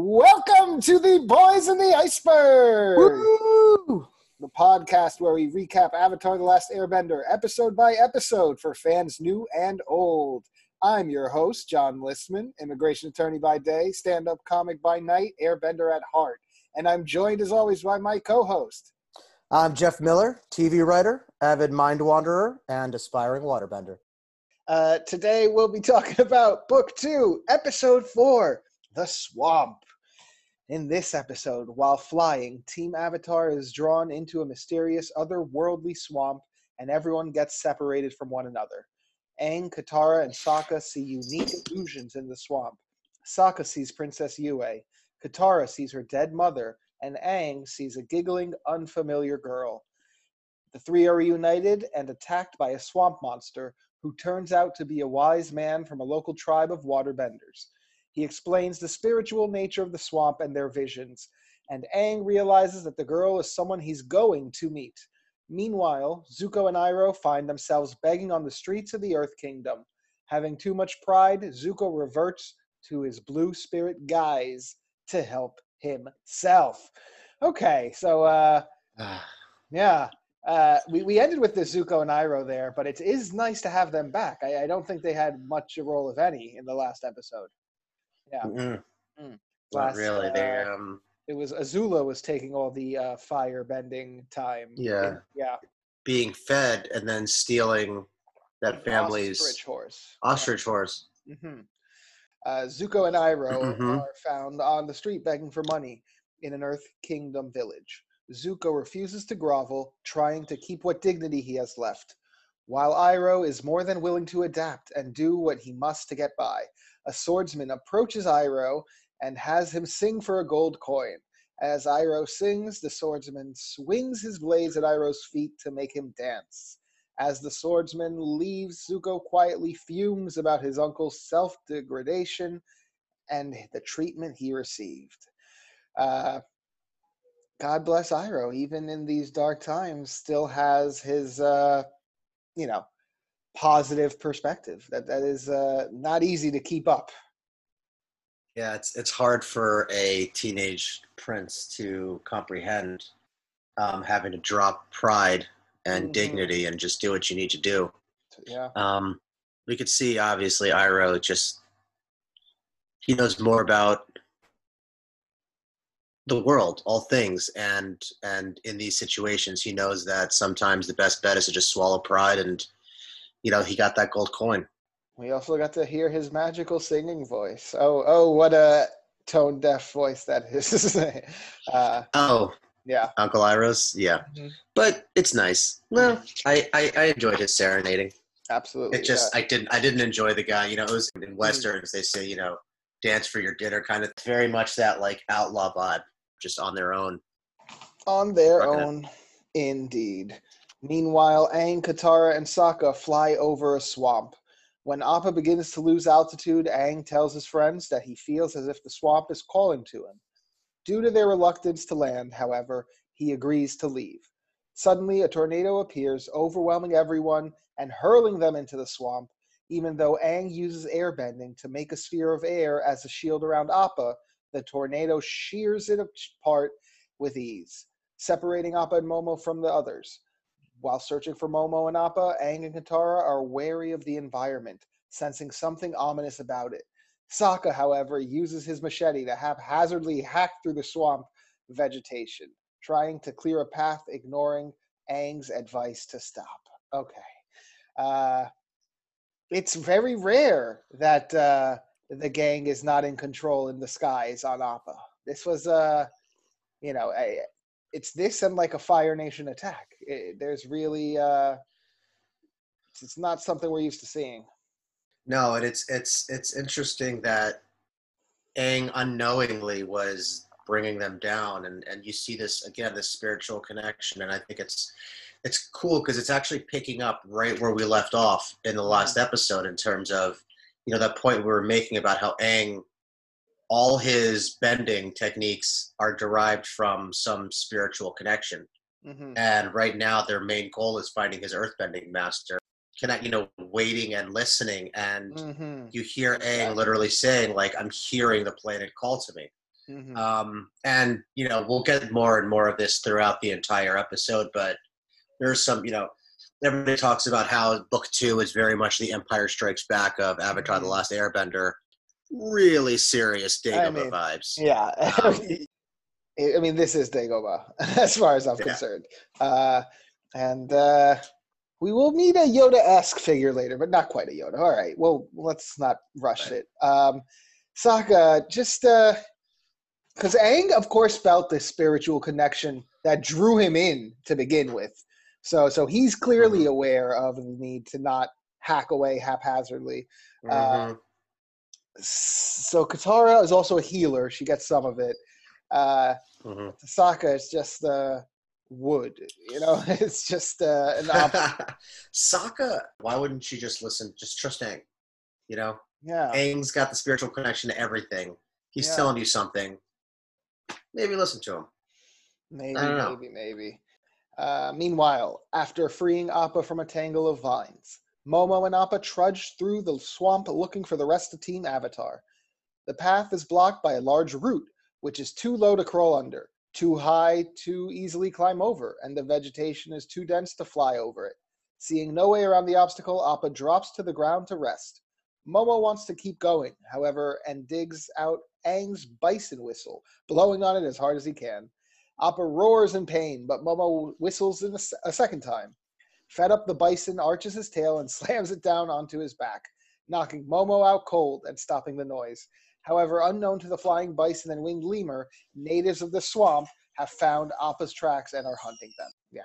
Welcome to the Boys in the Iceberg, Woo! the podcast where we recap Avatar The Last Airbender episode by episode for fans new and old. I'm your host, Jon Listman, immigration attorney by day, stand up comic by night, airbender at heart. And I'm joined as always by my co host. I'm Jeff Miller, TV writer, avid mind wanderer, and aspiring waterbender. Uh, today we'll be talking about Book Two, Episode Four The Swamp. In this episode, while flying, Team Avatar is drawn into a mysterious otherworldly swamp and everyone gets separated from one another. Aang, Katara, and Sokka see unique illusions in the swamp. Sokka sees Princess Yue, Katara sees her dead mother, and Aang sees a giggling, unfamiliar girl. The three are reunited and attacked by a swamp monster who turns out to be a wise man from a local tribe of waterbenders. He explains the spiritual nature of the swamp and their visions, and Aang realizes that the girl is someone he's going to meet. Meanwhile, Zuko and Iroh find themselves begging on the streets of the Earth Kingdom. Having too much pride, Zuko reverts to his blue spirit guise to help himself. Okay, so uh, yeah, uh, we, we ended with the Zuko and Iroh there, but it is nice to have them back. I, I don't think they had much a role, if any, in the last episode. Yeah, Mm-mm, Mm. not Last, really. They uh, um it was Azula was taking all the uh, fire bending time. Yeah. in- yeah. being fed and then stealing that an family's ostrich horse. ostrich horse. hmm Uh, Zuko and Iroh Mhm. are found on the street begging for money in an Earth Kingdom village. Zuko refuses to grovel, trying to keep what dignity he has left, while Iroh is more than willing to adapt and do what he must to get by. A swordsman approaches Iroh and has him sing for a gold coin. As Iroh sings, the swordsman swings his blades at Iroh's feet to make him dance. As the swordsman leaves, Zuko quietly fumes about his uncle's self degradation and the treatment he received. Uh, God bless Iroh, even in these dark times, still has his, uh, you know, positive perspective. That that is uh, not easy to keep up. Yeah, it's it's hard for a teenage prince to comprehend um, having to drop pride and Mhm. dignity and just do what you need to do. Yeah. Um, we could see obviously Iroh just he knows more about the world, all things, and and in these situations he knows that sometimes the best bet is to just swallow pride and you know he got that gold coin. We also got to hear his magical singing voice. Oh, oh, what a tone deaf voice that is. uh, Oh, yeah. Uncle Iroh's, yeah, Mhm. but it's nice. Well, I, I I enjoyed his serenading. Absolutely. It just yeah. I didn't I didn't enjoy the guy. You know, it was in westerns they say you know dance for your dinner kind of very much that like outlaw vibe, just on their own. on their own, indeed. Meanwhile, Aang, Katara, and Sokka fly over a swamp. When Appa begins to lose altitude, Aang tells his friends that he feels as if the swamp is calling to him. Due to their reluctance to land, however, he agrees to leave. Suddenly, a tornado appears, overwhelming everyone and hurling them into the swamp. Even though Aang uses airbending to make a sphere of air as a shield around Appa, the tornado shears it apart with ease, separating Appa and Momo from the others. While searching for Momo and Appa, Aang and Katara are wary of the environment, sensing something ominous about it. Sokka, however, uses his machete to haphazardly hack through the swamp vegetation, trying to clear a path, ignoring Aang's advice to stop. Okay. Uh, it's very rare that uh, the gang is not in control in the skies on Appa. This was, uh, you know, a, it's this and like a Fire Nation attack. It, there's really, uh, it's, it's not something we're used to seeing. No, and it's it's it's interesting that Aang unknowingly was bringing them down, and and you see this again, this spiritual connection, and I think it's it's cool because it's actually picking up right where we left off in the last episode in terms of you know that point we were making about how Aang all his bending techniques are derived from some spiritual connection hmm and right now their main goal is finding his earthbending master connect you know waiting and listening and hmm you hear Aang literally saying like I'm hearing the planet call to me Mhm. Um, and you know, we'll get more and more of this throughout the entire episode. But there's some, you know, everybody talks about how book two is very much the Empire Strikes Back of Avatar: The Mhm. Last Airbender. Really serious I Dagobah mean, vibes. Yeah. Um, I mean, this is Dagobah, as far as I'm Yeah. concerned. Uh, and uh, we will meet a Yoda esque figure later, but not quite a Yoda. All right. Well, let's not rush Right. it. Um, Sokka, just because Aang, of course, felt this spiritual connection that drew him in to begin with. So, so he's clearly Mhm. aware of the need to not hack away haphazardly. Uh, Mhm. So Katara is also a healer. She gets some of it. Uh, Mhm. Sokka is just uh, wood. You know, it's just uh, an op- Sokka, why wouldn't she just listen? Just trust Aang. You know, yeah. Aang's got the spiritual connection to everything. He's Yeah. telling you something. Maybe listen to him. Maybe, I don't know. maybe, maybe. Uh, meanwhile, after freeing Appa from a tangle of vines, Momo and Appa trudge through the swamp looking for the rest of Team Avatar. The path is blocked by a large root, which is too low to crawl under, too high to easily climb over, and the vegetation is too dense to fly over it. Seeing no way around the obstacle, Appa drops to the ground to rest. Momo wants to keep going, however, and digs out Aang's bison whistle, blowing on it as hard as he can. Appa roars in pain, but Momo whistles a second time. Fed up, the bison arches his tail and slams it down onto his back, knocking Momo out cold and stopping the noise. However, unknown to the flying bison and winged lemur, natives of the swamp have found Appa's tracks and are hunting them. Yeah.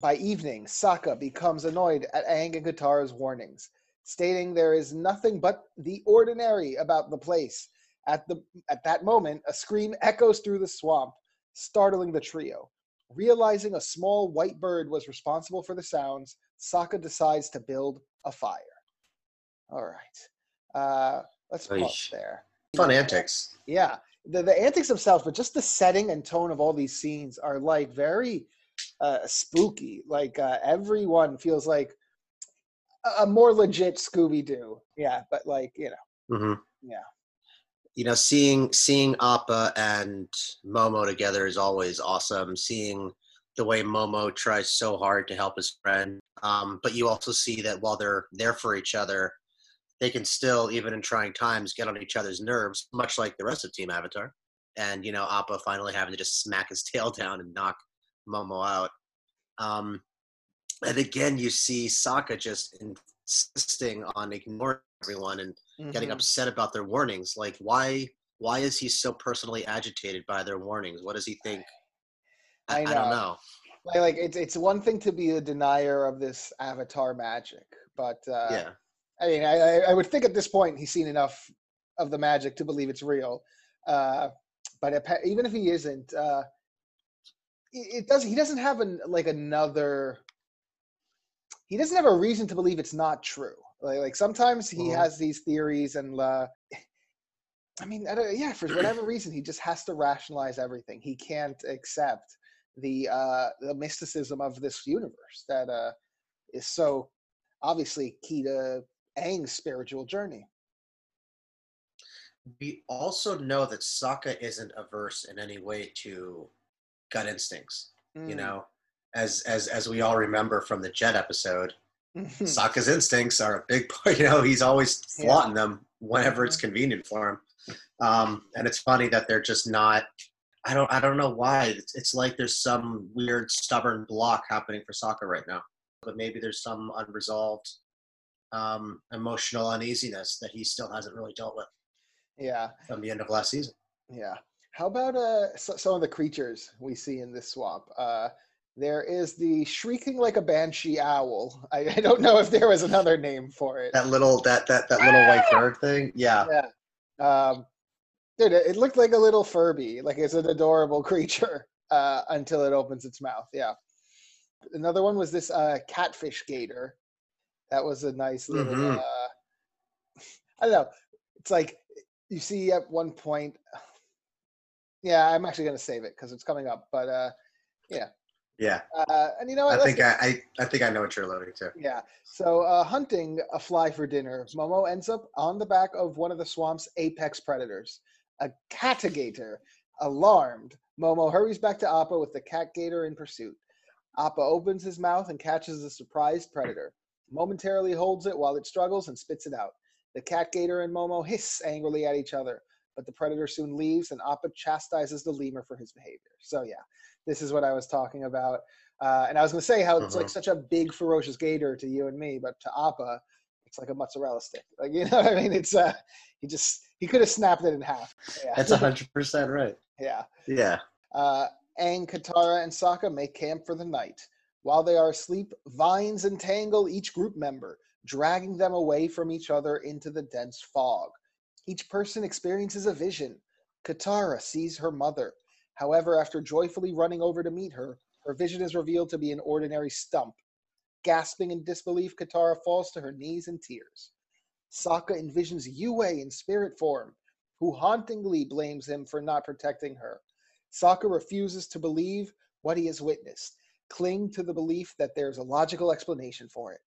By evening, Sokka becomes annoyed at Aang and Katara's warnings, stating there is nothing but the ordinary about the place. At the at that moment, a scream echoes through the swamp, startling the trio. Realizing a small white bird was responsible for the sounds, Sokka decides to build a fire. All right, uh, let's pause Eesh. there. Fun antics. Yeah, the the antics themselves, but just the setting and tone of all these scenes are like very uh, spooky. Like uh, everyone feels like a- a more legit Scooby Doo. Yeah, but like you know, mm-hmm. Yeah. You know, seeing seeing Appa and Momo together is always awesome. Seeing the way Momo tries so hard to help his friend, um, but you also see that while they're there for each other, they can still, even in trying times, get on each other's nerves, much like the rest of Team Avatar. And you know, Appa finally having to just smack his tail down and knock Momo out. Um, and again, you see Sokka just insisting on ignoring everyone and getting Mhm. upset about their warnings. Like, why? Why is he so personally agitated by their warnings? What does he think? I, I I don't know. know. like, like it's it's one thing to be a denier of this Avatar magic, but uh, yeah, I mean, I, I- would think at this point he's seen enough of the magic to believe it's real. Uh, but appa- even if he isn't, uh, it, it does. He doesn't have an like another. He doesn't have a reason to believe it's not true. Like, like sometimes he Mhm. has these theories, and uh, I mean, I don't, yeah, for whatever reason, he just has to rationalize everything. He can't accept the uh, the mysticism of this universe that uh, is so obviously key to Aang's spiritual journey. we also know that Sokka isn't averse in any way to gut instincts. You Mm. know, as as as we all remember from the Jet episode, Mhm. Sokka's instincts are a big part. You know, he's always Yeah. flaunting them whenever it's Mhm. convenient for him. Um, and it's funny that they're just not. I don't. I don't know why. It's, it's like there's some weird, stubborn block happening for Sokka right now. But maybe there's some unresolved um, emotional uneasiness that he still hasn't really dealt with yeah, from the end of last season. yeah. How about uh, so, some of the creatures we see in this swamp? Uh, there is the shrieking like a banshee owl. I, I don't know if there was another name for it. That little that that that little white bird thing. Yeah. Yeah. Um, dude, it it looked like a little Furby. Like it's an adorable creature uh, until it opens its mouth. Yeah. Another one was this uh, catfish gator. That was a nice little. Mhm. Uh, I don't know. It's like you see at one point. Yeah, I'm actually gonna save it because it's coming up. But uh, Yeah. Uh, and you know what? I think I, I I think I know what you're alluding to. yeah. So, uh, hunting a fly for dinner, Momo ends up on the back of one of the swamp's apex predators. a catagator. Alarmed, Momo hurries back to Appa with the cat gator in pursuit. Appa opens his mouth and catches the surprised predator. Momentarily holds it while it struggles and spits it out. The cat gator and Momo hiss angrily at each other, but the predator soon leaves and Appa chastises the lemur for his behavior. So yeah, this is what I was talking about. Uh, and I was going to say how it's like Mhm. such a big ferocious gator to you and me, but to Appa, it's like a mozzarella stick. Like you know what I mean? It's uh, he just he could have snapped it in half. Yeah, That's hundred percent right. yeah. Yeah. Uh, Aang, Katara, and Sokka make camp for the night. While they are asleep, vines entangle each group member, dragging them away from each other into the dense fog. Each person experiences a vision. Katara sees her mother. However, after joyfully running over to meet her, her vision is revealed to be an ordinary stump. Gasping in disbelief, Katara falls to her knees in tears. Sokka envisions Yue in spirit form, who hauntingly blames him for not protecting her. Sokka refuses to believe what he has witnessed, cling to the belief that there's a logical explanation for it.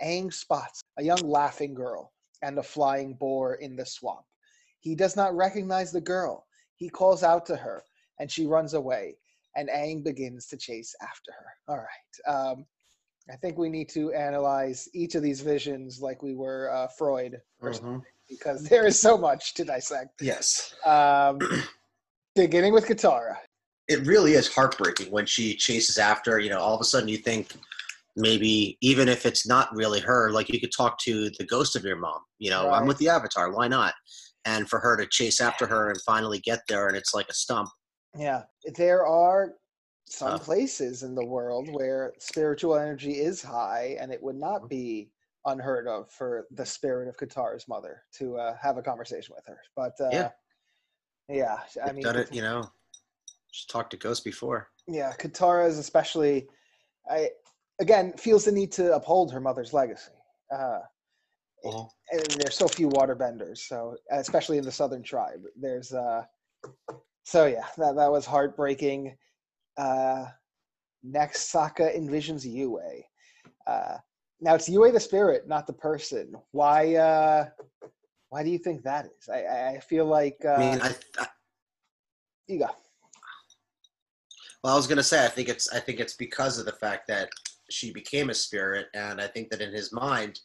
Aang spots a young laughing girl and a flying boar in the swamp. He does not recognize the girl. He calls out to her, and she runs away, and Aang begins to chase after her. All right. Um, I think we need to analyze each of these visions like we were uh, Freud, Mhm. because there is so much to dissect. Yes. Um, beginning with Katara. It really is heartbreaking when she chases after. You know, all of a sudden you think maybe even if it's not really her, like you could talk to the ghost of your mom. You know, I'm with the Avatar. Why not? And for her to chase after her and finally get there, and it's like a stump. Yeah, there are some Tough. places in the world where spiritual energy is high, and it would not be unheard of for the spirit of Katara's mother to uh, have a conversation with her. But uh, Yeah. yeah, I mean, done it. You know, just talked to ghosts before. yeah, Katara is especially, I again feels the need to uphold her mother's legacy. Uh, and there's so few waterbenders, so especially in the southern tribe, there's uh, so yeah, that that was heartbreaking. Uh, next, Sokka envisions Yue. Uh, now it's Yue the spirit, not the person. Why? Uh, why do you think that is? I I I feel like uh, I mean, I, I you go. Well, I was gonna say I think it's I think it's because of the fact that she became a spirit, and I think that in his mind,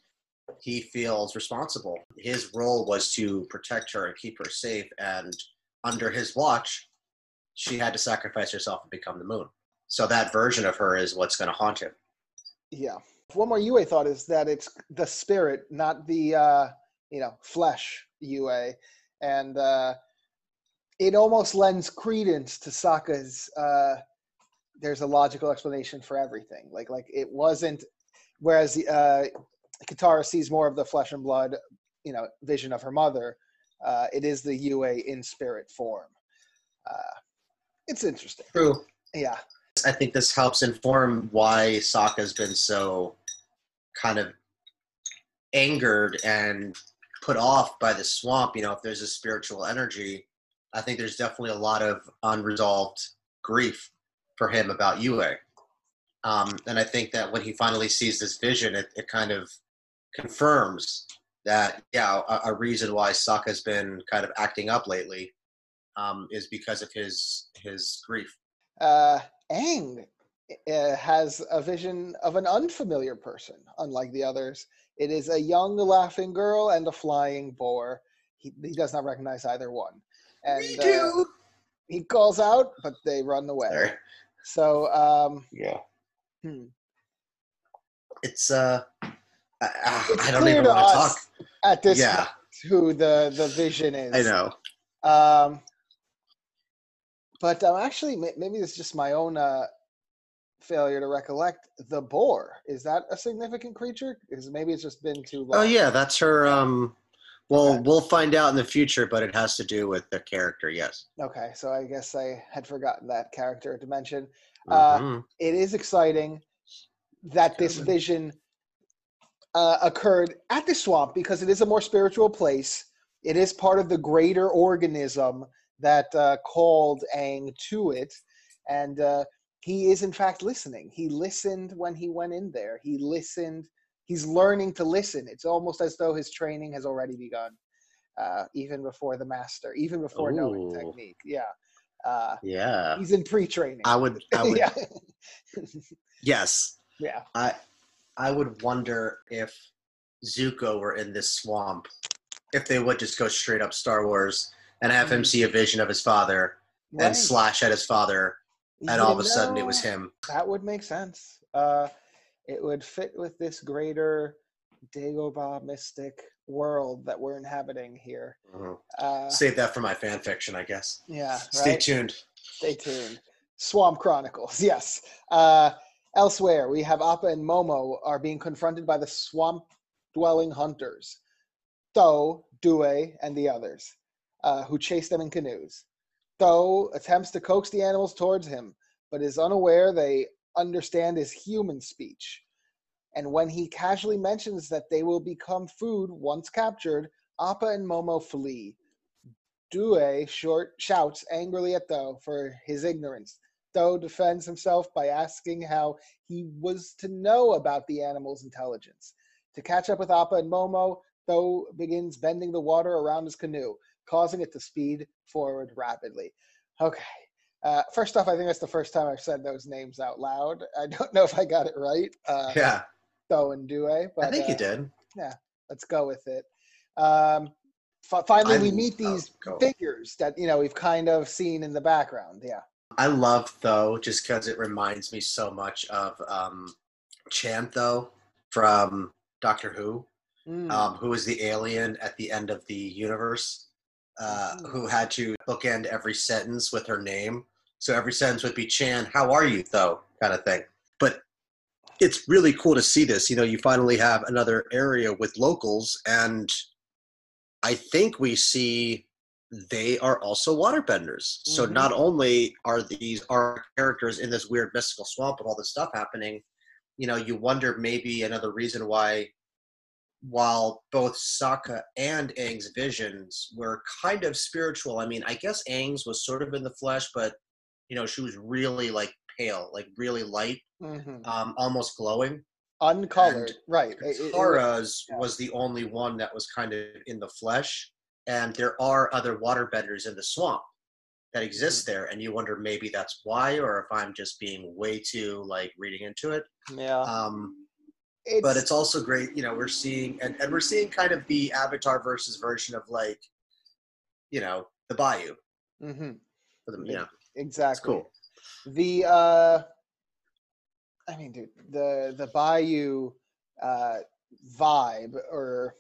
he feels responsible. His role was to protect her and keep her safe, and under his watch, she had to sacrifice herself and become the moon. So that version of her is what's going to haunt him. Yeah. One more Yue thought is that it's the spirit, not the uh, you know flesh Yue, and uh, it almost lends credence to Sokka's. Uh, there's a logical explanation for everything. Like like it wasn't. Whereas uh, Katara sees more of the flesh and blood, you know, vision of her mother. Uh, it is the Yue in spirit form. Uh, it's interesting. True. Yeah. I think this helps inform why Sokka's been so kind of angered and put off by the swamp. You know, if there's a spiritual energy, I think there's definitely a lot of unresolved grief for him about Yue. Um, and I think that when he finally sees this vision, it, it kind of confirms that, yeah, a, a reason why Sokka's been kind of acting up lately um, is because of his his grief. uh, Aang uh, has a vision of an unfamiliar person, unlike the others. It is a young laughing girl and a flying boar. He, he does not recognize either one. And uh, he calls out, but they run away. Sorry. So, um, Yeah. hmm. It's uh, I, I, it's I don't even want to talk. at this Yeah. who the, the vision is. I know. Um, but um, actually, maybe it's just my own uh, failure to recollect. The boar is that a significant creature? Because maybe it's just been too long. Oh yeah, that's her. Um, well, Okay. we'll find out in the future, but it has to do with the character. Yes. Okay, so I guess I had forgotten that character to mention. Uh, Mhm. It is exciting that this vision uh, occurred at the swamp because it is a more spiritual place. It is part of the greater organism that uh, called Aang to it, and uh, he is in fact listening. He listened when he went in there. He listened. He's learning to listen. It's almost as though his training has already begun. uh, even before the master, even before knowing technique. Yeah. Uh, Yeah. he's in pre-training. I would. I would. yeah. Yes. yeah. I. I would wonder if Zuko were in this swamp, if they would just go straight up Star Wars and have him Mhm. see a vision of his father Right. and slash at his father, and all of a You sudden it was him. That would make sense. Uh, it would fit with this greater Dagobah mystic world that we're inhabiting here. Mhm. Uh, Save that for my fan fiction, I guess. yeah, Stay right. tuned. Stay tuned. Swamp Chronicles, yes. Uh, elsewhere, we have Appa and Momo are being confronted by the swamp dwelling hunters, Tho, Due, and the others, uh, who chase them in canoes. Tho attempts to coax the animals towards him, but is unaware they understand his human speech. And when he casually mentions that they will become food once captured, Appa and Momo flee. Due short shouts angrily at Tho for his ignorance. Tho defends himself by asking how he was to know about the animal's intelligence. To catch up with Appa and Momo, Tho begins bending the water around his canoe, causing it to speed forward rapidly. Okay. Uh, first off, I think that's the first time I've said those names out loud. I don't know if I got it right. Uh, Yeah, Tho and Due, but I think uh, you did. Yeah, let's go with it. Um, fi- finally, I we meet these figures that you know we've kind of seen in the background. Yeah. I love Tho, just because it reminds me so much of um, Chantho from Doctor Who, Mm. um, who was the alien at the end of the universe, uh, Mhm. who had to bookend every sentence with her name. So every sentence would be Chan, how are you, though, kind of thing. But it's really cool to see this. You know, you finally have another area with locals, and I think we see they are also waterbenders. So Mhm. not only are these our characters in this weird mystical swamp with all this stuff happening, you know, you wonder maybe another reason why while both Sokka and Aang's visions were kind of spiritual. I mean, I guess Aang's was sort of in the flesh, but you know, she was really like pale, like really light, Mhm. um, almost glowing. Uncolored, and right? It- yeah. was the only one that was kind of in the flesh, and there are other waterbenders in the swamp that exist Mm-hmm. there, and you wonder maybe that's why, or if I'm just being way too like reading into it. yeah. Um, It's, but it's also great, you know, we're seeing and, and we're seeing kind of the Avatar versus version of like, you know, the Bayou. Mm-hmm. For you know, exactly. it's cool. The uh, I mean, dude, the the Bayou uh, vibe or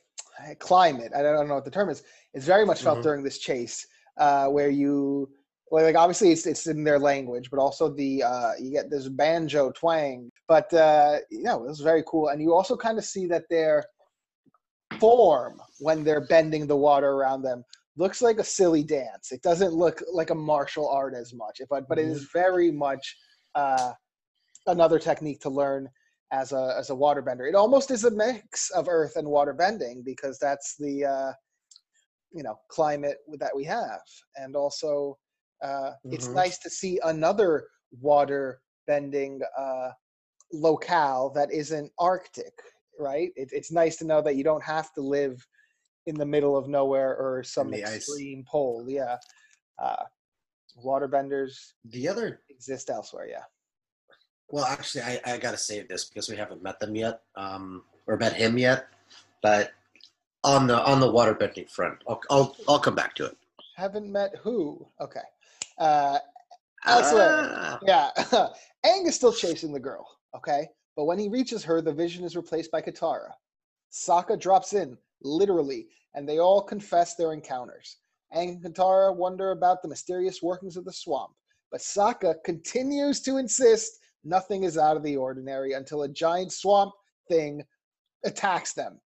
climate. I don't know what the term is. It's very much felt Mhm. during this chase, uh, where you. Well, like obviously it's it's in their language, but also the uh, you get this banjo twang. But uh, you know, it was very cool, and you also kind of see that their form when they're bending the water around them looks like a silly dance. It doesn't look like a martial art as much, but but it is very much uh, another technique to learn as a as a waterbender. It almost is a mix of earth and water bending because that's the uh, you know climate that we have, and also uh, it's Mhm. nice to see another water bending uh, locale that isn't Arctic. Right? It, it's nice to know that you don't have to live in the middle of nowhere or some the ice. extreme pole. Yeah. Uh, waterbenders The other, exist elsewhere. Yeah. well, actually, I, I got to save this because we haven't met them yet, um, or met him yet. But on the on the waterbending front, I'll I'll, I'll come back to it. Haven't met who? Okay. Uh, Elsewhere. Ah, yeah. Aang is still chasing the girl. Okay. But when he reaches her, the vision is replaced by Katara. Sokka drops in, literally, and they all confess their encounters. Aang and Katara wonder about the mysterious workings of the swamp, but Sokka continues to insist nothing is out of the ordinary until a giant swamp thing attacks them.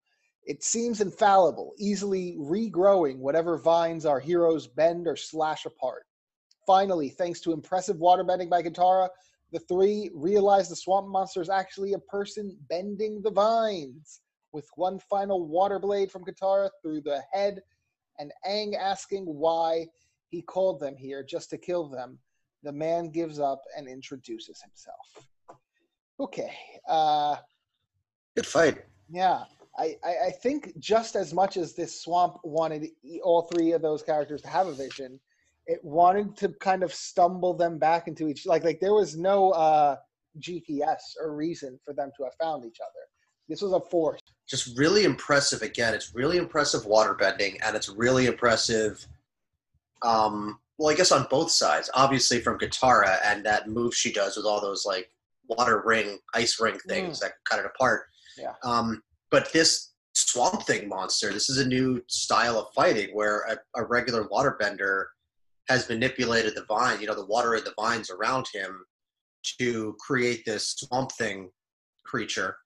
It seems infallible, easily regrowing whatever vines our heroes bend or slash apart. Finally, thanks to impressive water bending by Katara, the three realize the swamp monster is actually a person bending the vines. With one final water blade from Katara through the head, and Aang asking why he called them here just to kill them, the man gives up and introduces himself. Okay, uh, good fight. yeah. I, I, I think just as much as this swamp wanted all three of those characters to have a vision, it wanted to kind of stumble them back into each like like there was no uh, GPS or reason for them to have found each other. This was a force. just really impressive again it's really impressive water bending and it's really impressive um well i guess on both sides obviously from Katara and that move she does with all those like water ring ice ring things that cut it apart Yeah. um but this swamp thing monster this is a new style of fighting where a, a regular water bender has manipulated the vine you know the water of the vines around him to create this swamp thing creature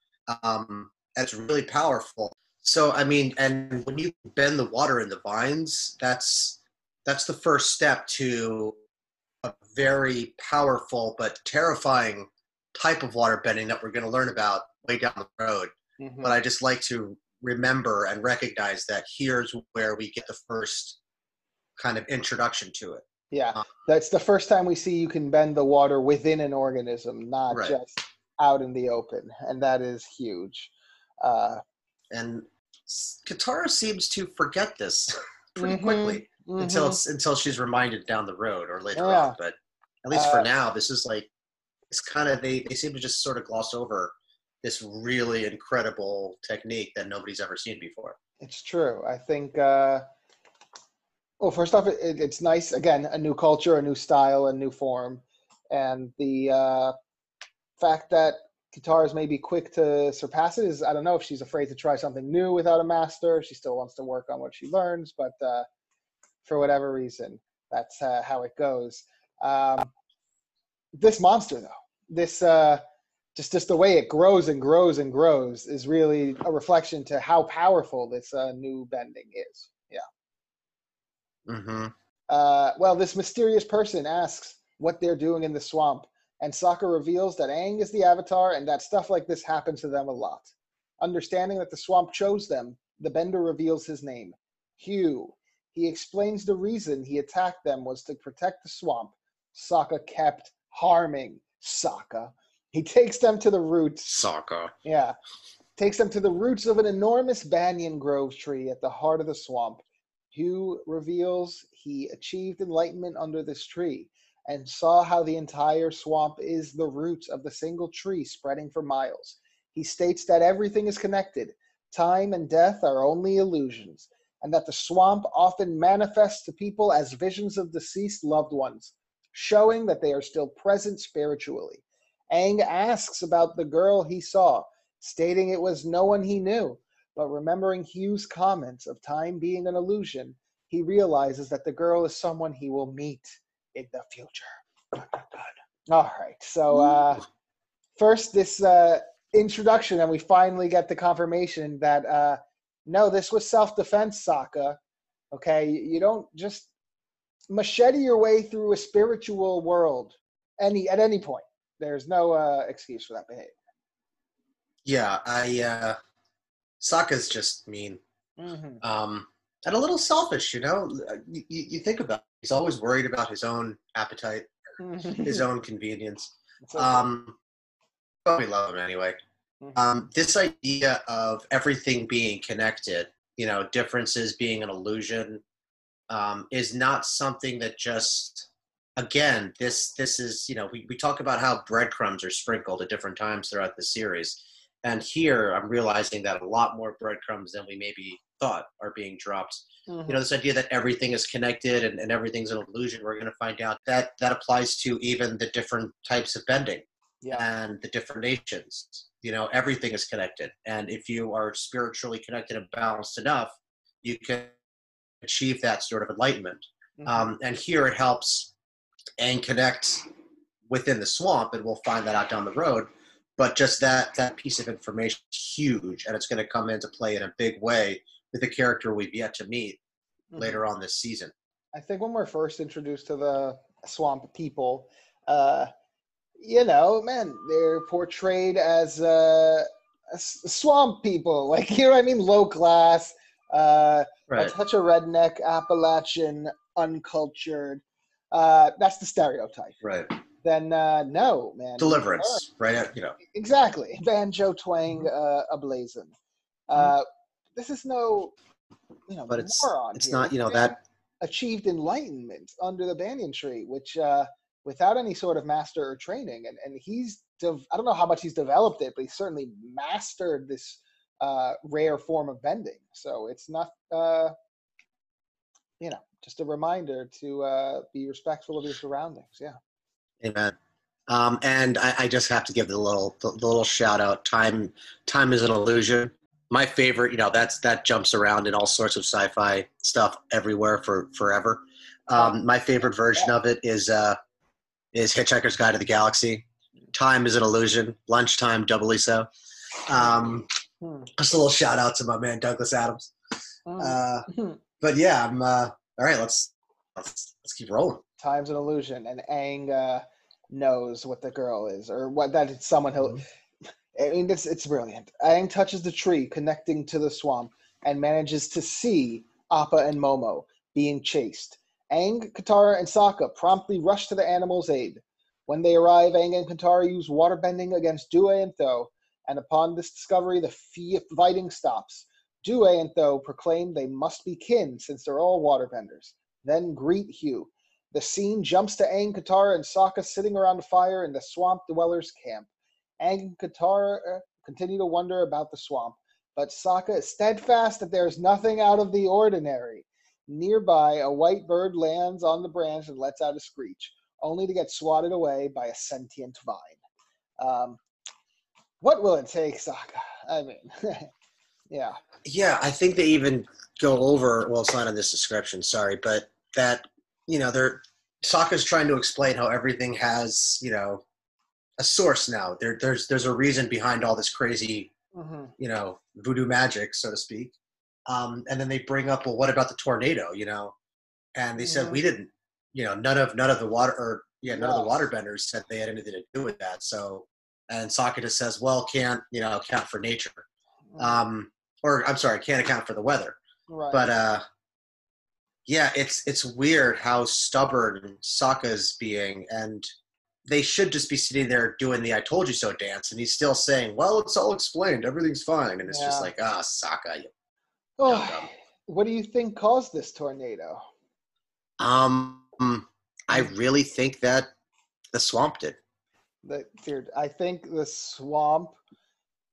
um that's really powerful. So I mean, and when you bend the water in the vines, that's that's the first step to a very powerful but terrifying type of water bending that we're going to learn about way down the road. Mhm. But I just like to remember and recognize that here's where we get the first kind of introduction to it. Yeah, that's the first time we see you can bend the water within an organism, not Right. just out in the open, and that is huge. Uh, And Katara seems to forget this pretty Mhm. quickly. until mhm. it's until she's reminded down the road or later Yeah. on. But at least Uh, for now, this is like it's kind of they they seem to just sort of gloss over this really incredible technique that nobody's ever seen before. It's true. I think. Uh, well, first off, it, it's nice. Again, a new culture, a new style, a new form, and the uh, fact that Katara is maybe quick to surpass it is I don't know if she's afraid to try something new without a master. She still wants to work on what she learns, but uh, for whatever reason, that's uh, how it goes. Um, this monster, though, this uh, just just the way it grows and grows and grows is really a reflection to how powerful this uh, new bending is. Mm-hmm. Uh, well, this mysterious person asks what they're doing in the swamp, and Sokka reveals that Aang is the Avatar and that stuff like this happens to them a lot. Understanding that the swamp chose them, the Bender reveals his name, Huu. He explains the reason he attacked them was to protect the swamp. Sokka kept harming Sokka. He takes them to the roots Sokka. yeah. Takes them to the roots of an enormous banyan grove tree at the heart of the swamp. Huu reveals he achieved enlightenment under this tree and saw how the entire swamp is the roots of the single tree spreading for miles. He states that everything is connected. Time and death are only illusions, and that the swamp often manifests to people as visions of deceased loved ones, showing that they are still present spiritually. Aang asks about the girl he saw, stating it was no one he knew. But remembering Huu's comments of time being an illusion, he realizes that the girl is someone he will meet in the future. All right, so uh, first this uh, introduction, and we finally get the confirmation that uh, no, this was self-defense, Sokka. Okay, you you don't just machete your way through a spiritual world any at any point. There's no uh, excuse for that behavior. Yeah, I uh Sokka's just mean. Mm-hmm. Um and a little selfish, you know. You, you you think about it. he's always worried about his own appetite, his own convenience. Um, but we love him anyway. Mhm. Um, this idea of everything being connected, you know, differences being an illusion, um, is not something that just. Again, this this is you know we, we talk about how breadcrumbs are sprinkled at different times throughout the series, and here I'm realizing that a lot more breadcrumbs than we maybe thought are being dropped Mhm. you know this idea that everything is connected and, and everything's an illusion we're going to find out that that applies to even the different types of bending yeah. and the different nations you know everything is connected and if you are spiritually connected and balanced enough you can achieve that sort of enlightenment Mhm. um, and here it helps and connect within the swamp and we'll find that out down the road but just that that piece of information is huge and it's going to come into play in a big way with a character we've yet to meet Mhm. later on this season I think when we're first introduced to the swamp people, uh, you know, man, they're portrayed as uh, swamp people, like you know I mean, low class, uh, right a redneck, Appalachian, uncultured. Uh, that's the stereotype. right Then uh, no, man, deliverance right you know exactly banjo twang uh, ablazing Uh, this is no, you know, But it's it's here. not you know that achieved enlightenment under the banyan tree, which uh, without any sort of master or training, and and he's dev- I don't know how much he's developed it, but he's certainly mastered this uh, rare form of bending. So it's not, uh, you know, just a reminder to uh, be respectful of your surroundings. Yeah. Amen. Um, and I, I just have to give the little the, the little shout out. Time time is an illusion. My favorite, you know, that's that jumps around in all sorts of sci-fi stuff everywhere for forever. Um, my favorite version of it is uh, is Hitchhiker's Guide to the Galaxy. Time is an illusion. Lunchtime, doubly so. Um, Hmm. just a little shout out to my man Douglas Adams. Uh, Hmm. but yeah, I'm uh, all right. Let's let's let's keep rolling. Time's an illusion, and Aang uh, knows what the girl is, or what that it's someone he'll. Mm-hmm. I mean, it's it's brilliant. Aang touches the tree connecting to the swamp and manages to see Appa and Momo being chased. Aang, Katara, and Sokka promptly rush to the animals' aid. When they arrive, Aang and Katara use waterbending against Due and Tho, and upon this discovery, the fighting stops. Due and Tho proclaim they must be kin since they're all waterbenders. Then greet Huu. The scene jumps to Aang, Katara, and Sokka sitting around a fire in the swamp dwellers' camp. Aang and Katara uh, continue to wonder about the swamp, but Sokka is steadfast that there is nothing out of the ordinary. Nearby, a white bird lands on the branch and lets out a screech, only to get swatted away by a sentient vine. Um, what will it take, Sokka? I mean, yeah. Yeah, I think they even go over. Well, it's not in this description. Sorry, but that you know, they're Sokka's trying to explain how everything has you know a source now. There, there's there's a reason behind all this crazy Mhm. you know voodoo magic, so to speak. Um, and then they bring up, well, what about the tornado? You know, and they said Mhm. we didn't. You know, none of none of the water or yeah, none of the waterbenders said they had anything to do with that. So, and Sokka just says, well, can't you know account for nature. Um, or I'm sorry, can't account for the weather. right. But uh, yeah, it's it's weird how stubborn Sokka's being, and they should just be sitting there doing the "I told you so" dance, and he's still saying, "Well, it's all explained, everything's fine," and it's just like, ah, Sokka. you- Oh, what do you think caused this tornado? Um, I really think that the swamp did. The, dude, I think the swamp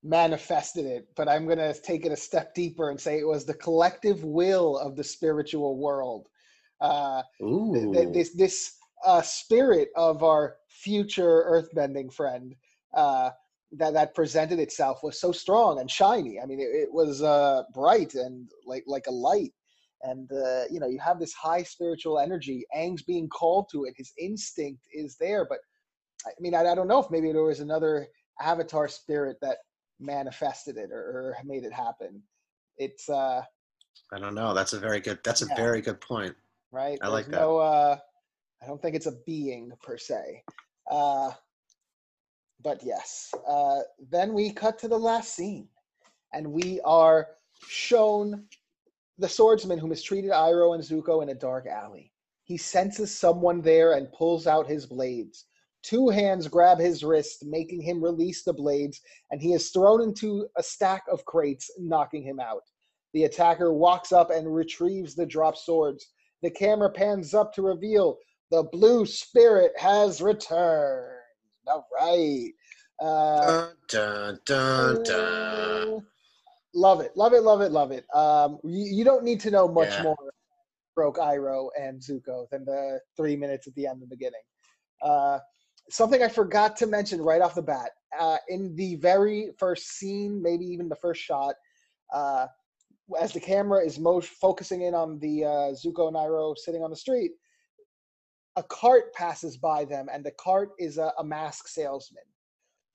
manifested it, but I'm going to take it a step deeper and say it was the collective will of the spiritual world. Uh, th- th- this this uh, spirit of our future earthbending friend uh, that that presented itself was so strong and shiny. I mean, it, it was uh, bright and like like a light. And uh, you know, you have this high spiritual energy. Aang's being called to it. His instinct is there, but I mean, I, I don't know if maybe there was another avatar spirit that manifested it or, or made it happen. It's uh, I don't know. That's a very good. That's a Yeah. very good point. right? I like that. No, uh, I don't think it's a being per se. Uh, but yes. Uh, then we cut to the last scene, and we are shown the swordsman who mistreated Iroh and Zuko in a dark alley. He senses someone there and pulls out his blades. Two hands grab his wrist, making him release the blades, and he is thrown into a stack of crates, knocking him out. The attacker walks up and retrieves the dropped swords. The camera pans up to reveal the blue spirit has returned. All right. Uh, Dun, dun, dun, dun. Love it, love it, love it, love it. Um, you, you don't need to know much Yeah. more broke Iroh and Zuko than the three minutes at the end and the beginning. Uh, something I forgot to mention right off the bat uh, in the very first scene, maybe even the first shot, uh, as the camera is most focusing in on the uh, Zuko and Iroh sitting on the street, a cart passes by them, and the cart is a, a mask salesman.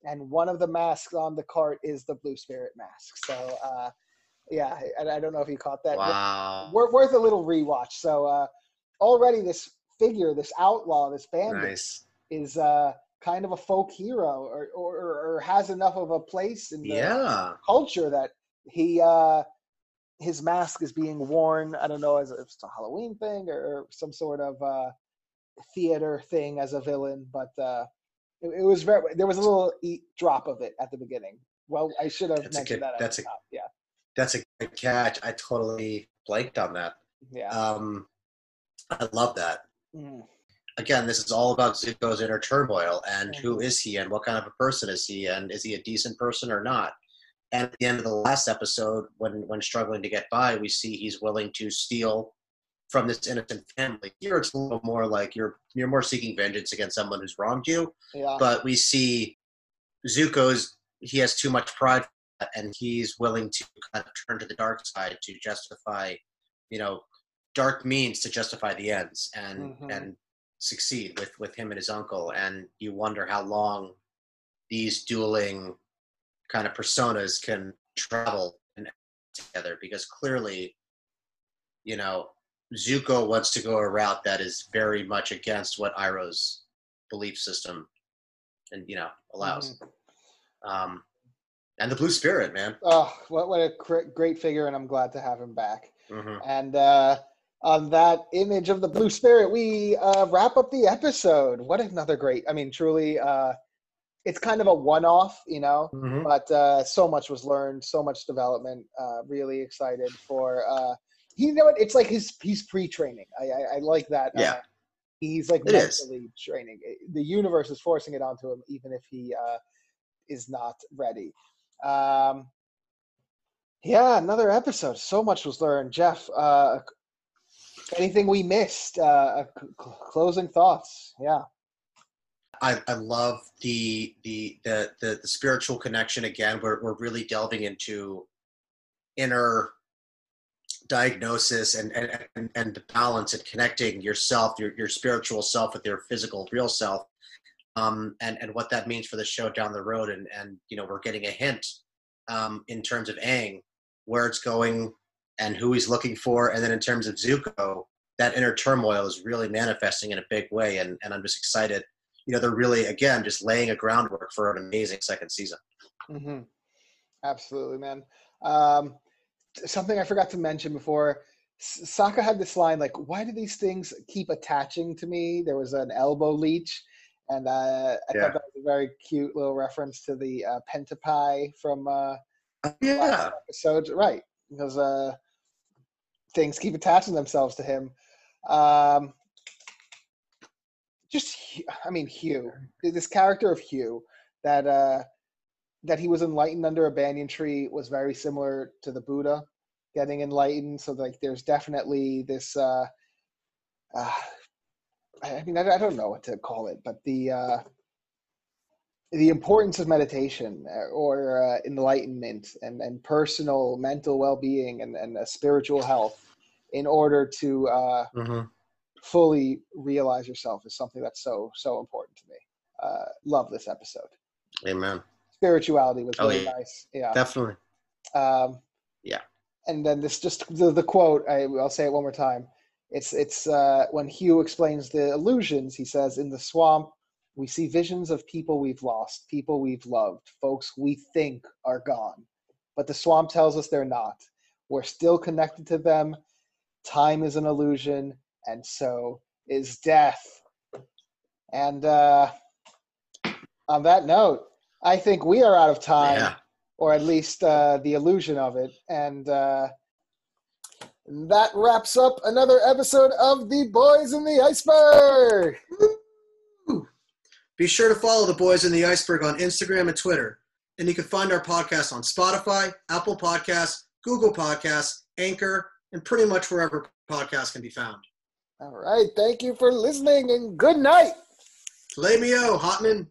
And one of the masks on the cart is the Blue Spirit mask. So, uh, yeah, I, I don't know if you caught that. Wow. Wor- worth a little rewatch. So, uh, already this figure, this outlaw, this bandit, Nice. Is uh, kind of a folk hero or, or, or has enough of a place in the Yeah. culture that he uh his mask is being worn i don't know as if it's a halloween thing or some sort of uh theater thing as a villain but uh it, it was very there was a little eat drop of it at the beginning well i should have That's a mentioned good- that that's a- top. yeah That's a good catch. I totally blanked on that. Yeah. Um, I love that. Mm. Again, this is all about Zuko's inner turmoil and who Mhm. he and what kind of a person is he and is he a decent person or not? And at the end of the last episode, when when struggling to get by, we see he's willing to steal from this innocent family. Here, it's a little more like you're you're more seeking vengeance against someone who's wronged you. Yeah. But we see Zuko's he has too much pride and he's willing to kind of turn to the dark side to justify, you know, dark means to justify the ends and Mhm. and succeed with with him and his uncle. And you wonder how long these dueling kind of personas can travel and together because clearly, you know, Zuko wants to go a route that is very much against what Iroh's belief system and you know allows. Mhm. Um, and the Blue Spirit, man. Oh, what what a cr- great figure, and I'm glad to have him back. hmm And uh, on that image of the blue spirit, we uh, wrap up the episode. What another great! I mean, truly, uh, it's kind of a one-off, you know. hmm But uh, so much was learned, so much development. Uh, really excited for. Uh, you know what? It's like his he's pre-training. I I, I like that. Yeah. Uh, he's like It is. mentally training. The universe is forcing it onto him, even if he uh, is not ready. Um, yeah, another episode. So much was learned. Jeff, uh, anything we missed? Uh, c- closing thoughts. Yeah. I, I love the, the the the the spiritual connection again. We're we're really delving into inner diagnosis and and, and, and the balance and connecting yourself, your your spiritual self with your physical real self. Um, and, and what that means for the show down the road. And, and you know, we're getting a hint um, in terms of Aang where it's going and who he's looking for. And then in terms of Zuko, that inner turmoil is really manifesting in a big way. And, and I'm just excited. You know, they're really, again, just laying a groundwork for an amazing second season. hmm Absolutely, man. Um, something I forgot to mention before. S- Sokka had this line like, "Why do these things keep attaching to me?" There was an elbow leech, and uh, I Yeah. thought that was a very cute little reference to the uh, Pentapi from uh, Yeah. last episode. Right, because uh, things keep attaching themselves to him. Um, just, I mean, Huu, this character of Huu, that uh, that he was enlightened under a banyan tree was very similar to the Buddha getting enlightened. So, like, there's definitely this. Uh, uh, I mean, I, I don't know what to call it, but the uh, the importance of meditation uh, or uh, enlightenment and, and personal mental well-being and, and uh, spiritual health in order to uh, hmm fully realize yourself is something that's so so important to me uh, love this episode Amen. spirituality was Oh, really yeah. nice yeah Definitely. um, Yeah. and then this just the, the quote I, i'll say it one more time it's it's uh, when Huu explains the illusions he says in the swamp we see visions of people we've lost people we've loved folks we think are gone but the swamp tells us they're not we're still connected to them time is an illusion and so is death and uh, on that note i think we are out of time Yeah. or at least uh, the illusion of it. And uh, that wraps up another episode of The Boys in the Iceberg. Be sure to follow the Boys in the Iceberg on Instagram and Twitter. And you can find our podcast on Spotify, Apple Podcasts, Google Podcasts, Anchor, and pretty much wherever podcasts can be found. All right. Thank you for listening and good night. Lemio, Hotman.